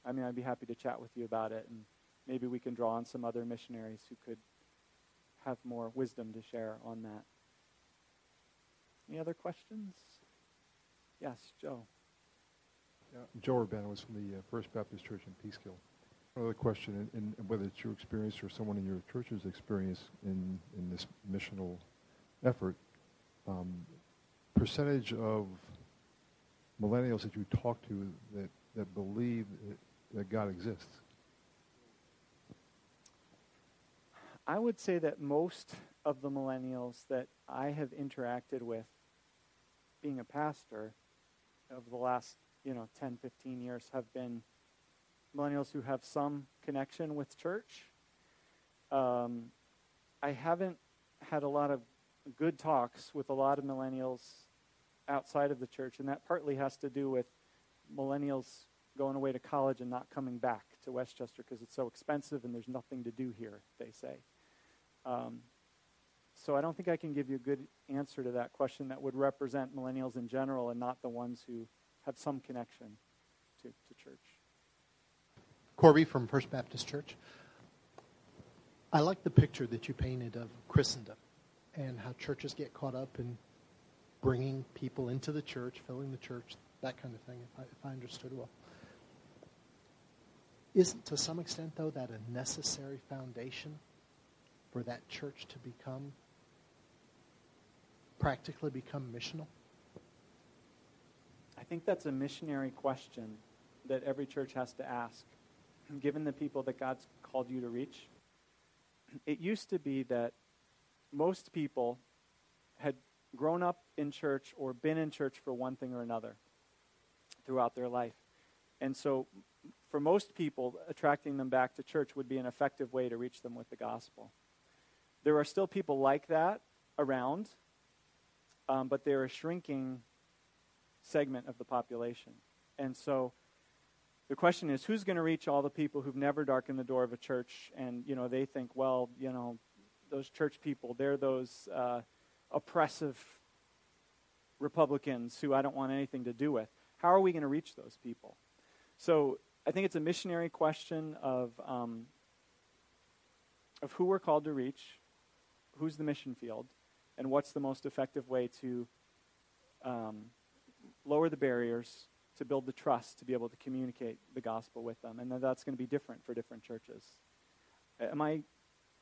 I mean, I'd be happy to chat with you about it, and maybe we can draw on some other missionaries who could have more wisdom to share on that. Any other questions? Yes, Joe. Yeah, Joe Urbano was from the uh, First Baptist Church in Peekskill. Another question, and whether it's your experience or someone in your church's experience in, in this missional effort, um, percentage of millennials that you talk to that, that believe that, God exists? I would say that most of the millennials that I have interacted with being a pastor over the last, you know, 10, 15 years have been millennials who have some connection with church. Um, I haven't had a lot of good talks with a lot of millennials outside of the church, and that partly has to do with millennials going away to college and not coming back to Westchester because it's so expensive and there's nothing to do here, they say. Um, so I don't think I can give you a good answer to that question that would represent millennials in general and not the ones who have some connection to, to church. Corby from First Baptist Church. I like the picture that you painted of Christendom and how churches get caught up in bringing people into the church, filling the church, that kind of thing, if I, if I understood well. Isn't, to some extent, though, that a necessary foundation for that church to become, practically become missional? I think that's a missionary question that every church has to ask, given the people that God's called you to reach. It used to be that most people had grown up in church or been in church for one thing or another throughout their life. And so, for most people, attracting them back to church would be an effective way to reach them with the gospel. There are still people like that around, um, but they're a shrinking segment of the population. And so, the question is who's going to reach all the people who've never darkened the door of a church and you know they think well you know those church people they're those uh, oppressive republicans who i don't want anything to do with how are we going to reach those people so i think it's a missionary question of um, of who we're called to reach who's the mission field and what's the most effective way to um, lower the barriers to build the trust to be able to communicate the gospel with them. And that's going to be different for different churches. Am I?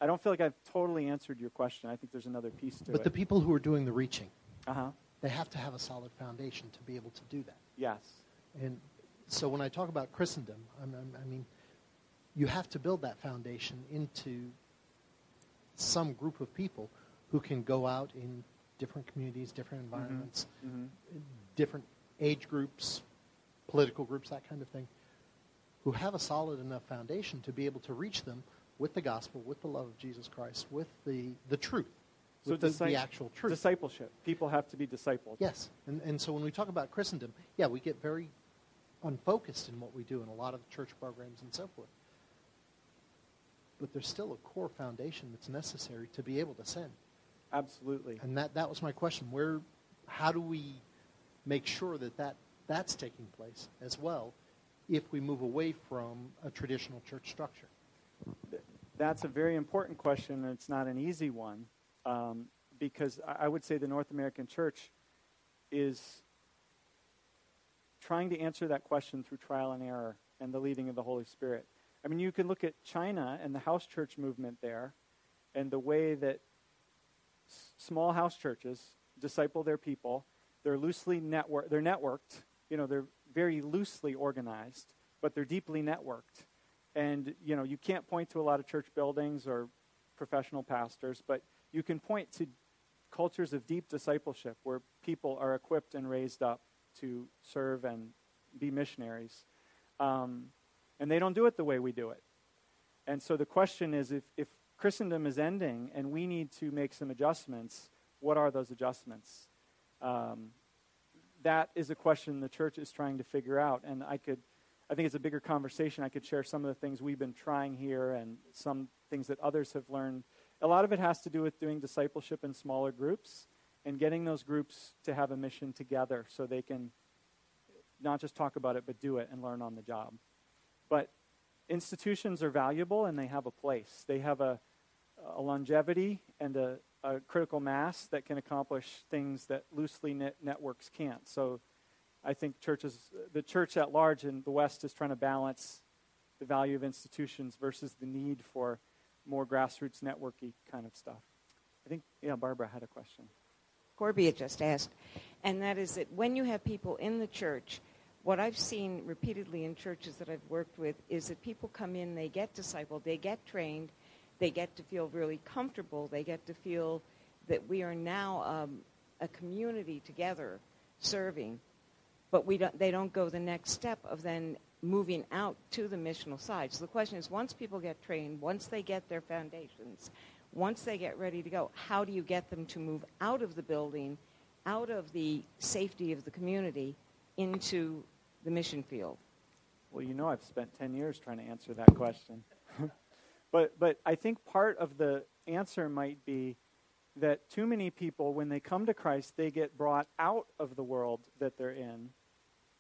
I don't feel like I've totally answered your question. I think there's another piece to but it. But the people who are doing the reaching, uh-huh. they have to have a solid foundation to be able to do that. Yes. And so when I talk about Christendom, I'm, I'm, I mean, you have to build that foundation into some group of people who can go out in different communities, different Mm-hmm. environments, mm-hmm. different age groups, political groups, that kind of thing, who have a solid enough foundation to be able to reach them with the gospel, with the love of Jesus Christ, with the, the truth, So with the, disci- the actual truth. Discipleship. People have to be discipled. Yes. And, and so when we talk about Christendom, yeah, we get very unfocused in what we do in a lot of church programs and so forth. But there's still a core foundation that's necessary to be able to send. Absolutely. And that, that was my question. Where, how do we make sure that, that that's taking place as well if we move away from a traditional church structure? That's a very important question, and it's not an easy one, um, because I would say the North American church is trying to answer that question through trial and error and the leading of the Holy Spirit. I mean, you can look at China and the house church movement there, and the way that s- small house churches disciple their people. They're loosely network. They're networked. You know, they're very loosely organized, but they're deeply networked. And you know, you can't point to a lot of church buildings or professional pastors, but you can point to cultures of deep discipleship where people are equipped and raised up to serve and be missionaries. Um, and they don't do it the way we do it. And so the question is if, if Christendom is ending and we need to make some adjustments, what are those adjustments? Um, that is a question the church is trying to figure out. And I could, I think it's a bigger conversation. I could share some of the things we've been trying here and some things that others have learned. A lot of it has to do with doing discipleship in smaller groups and getting those groups to have a mission together so they can not just talk about it, but do it and learn on the job. But institutions are valuable and they have a place. They have a, a longevity and a, a, critical mass that can accomplish things that loosely knit networks can't. So I think churches, the church at large in the West is trying to balance the value of institutions versus the need for more grassroots networky kind of stuff. I think, yeah, Barbara had a question. Corby had just asked, and that is that when you have people in the church, what I've seen repeatedly in churches that I've worked with is that people come in, they get discipled, they get trained, they get to feel really comfortable, they get to feel that we are now um, a community together serving, but we don't, they don't go the next step of then moving out to the missional side. So the question is, once people get trained, once they get their foundations, once they get ready to go, how do you get them to move out of the building, out of the safety of the community, into the mission field? Well, you know, I've spent 10 years trying to answer that question. [LAUGHS] but, but I think part of the answer might be that too many people, when they come to Christ, they get brought out of the world that they're in.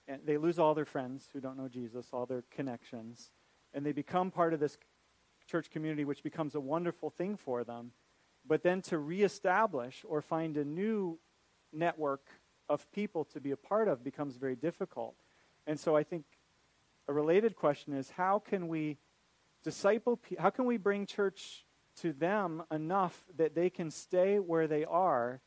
And they lose all their friends who don't know Jesus, all their connections. And they become part of this church community, which becomes a wonderful thing for them. But then to reestablish or find a new network of people to be a part of becomes very difficult. And so I think a related question is how can we disciple, how can we bring church to them enough that they can stay where they are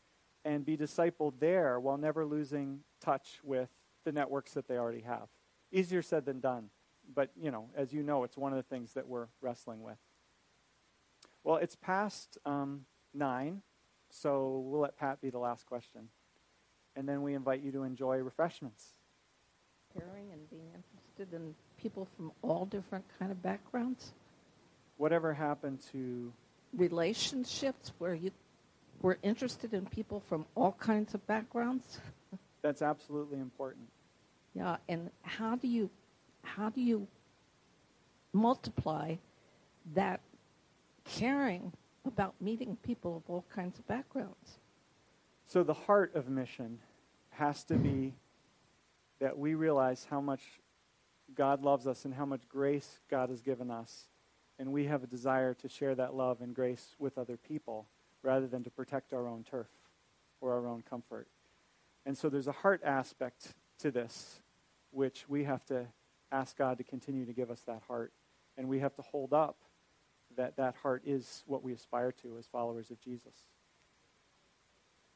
and be discipled there while never losing touch with the networks that they already have. Easier said than done. But, you know, as you know, it's one of the things that we're wrestling with. Well, it's past um, nine, so we'll let Pat be the last question. And then we invite you to enjoy refreshments. Caring and being interested in people from all different kind of backgrounds whatever happened to relationships where you were interested in people from all kinds of backgrounds? That's absolutely important. Yeah, and how do you how do you multiply that caring about meeting people of all kinds of backgrounds? So the heart of mission has to be that we realize how much God loves us and how much grace God has given us and we have a desire to share that love and grace with other people rather than to protect our own turf or our own comfort. And so there's a heart aspect to this, which we have to ask God to continue to give us that heart. And we have to hold up that that heart is what we aspire to as followers of Jesus.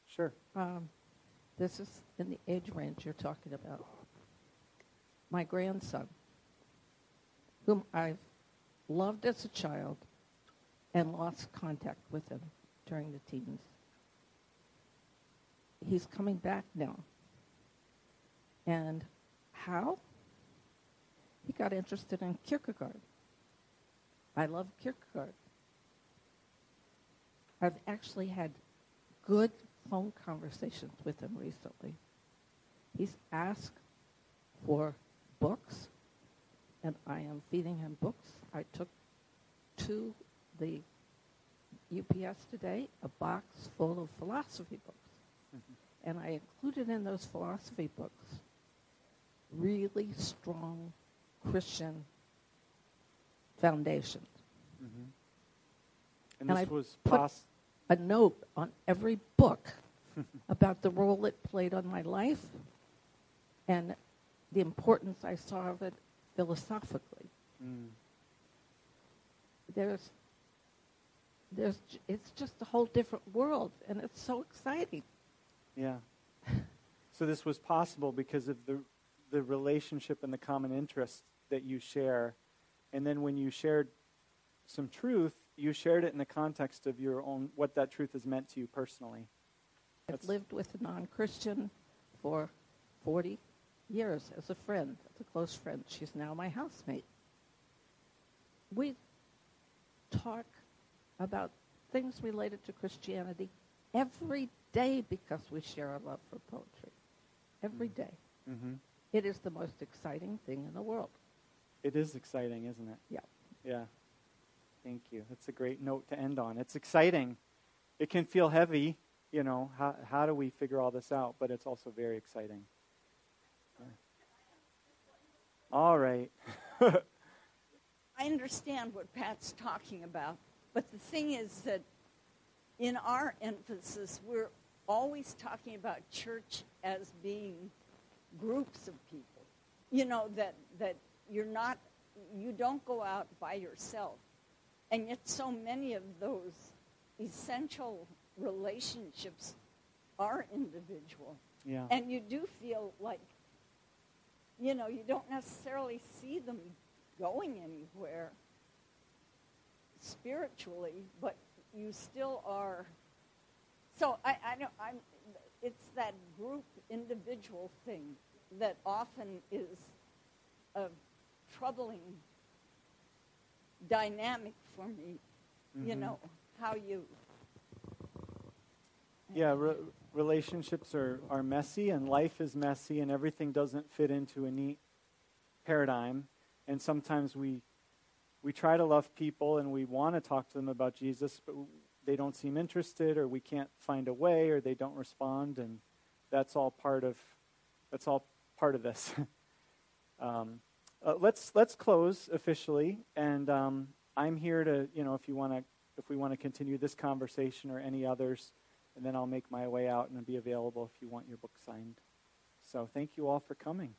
Sure. Um, this is in the age range you're talking about. My grandson, whom I've loved as a child and lost contact with him during the teens. He's coming back now. And how? Got interested in Kierkegaard. I love Kierkegaard. I've actually had good phone conversations with him recently. He's asked for books, and I am feeding him books I took to the UPS today a box full of philosophy books. Mm-hmm. And I included in those philosophy books really strong Christian foundation. Mm-hmm. And, and, this I was put a note on every book [LAUGHS] about the role it played on my life and the importance I saw of it philosophically. Mm there's there's it's just a whole different world and it's so exciting yeah so this was possible because of the the relationship and the common interest that you share and then when you shared some truth you shared it in the context of your own what that truth has meant to you personally i've lived with a non-christian for 40 years as a friend as a close friend she's now my housemate we talk about things related to Christianity every day because we share a love for poetry. Every day. Mm-hmm. It is the most exciting thing in the world. It is exciting, isn't it? Yeah. Yeah. Thank you. That's a great note to end on. It's exciting. It can feel heavy, you know, how, how do we figure all this out? But it's also very exciting. All right. [LAUGHS] I understand what Pat's talking about, but the thing is that in our emphasis, we're always talking about church as being groups of people. You know, that, that you're not, you don't go out by yourself. And yet, so many of those essential relationships are individual. Yeah. And you do feel like, you know, you don't necessarily see them going anywhere spiritually, but you still are. So I, I know I'm. It's that group individual thing that often is a troubling dynamic for me. Mm-hmm. You know how you. Yeah, re- relationships are, are messy, and life is messy, and everything doesn't fit into a neat paradigm. And sometimes we we try to love people and we want to talk to them about Jesus, but they don't seem interested or we can't find a way or they don't respond and that's all part of that's all part of this. [LAUGHS] um, uh, let's let's close officially and um, I'm here to, you know, if you want to if we want to continue this conversation or any others, and then I'll make my way out and be available if you want your book signed. So thank you all for coming.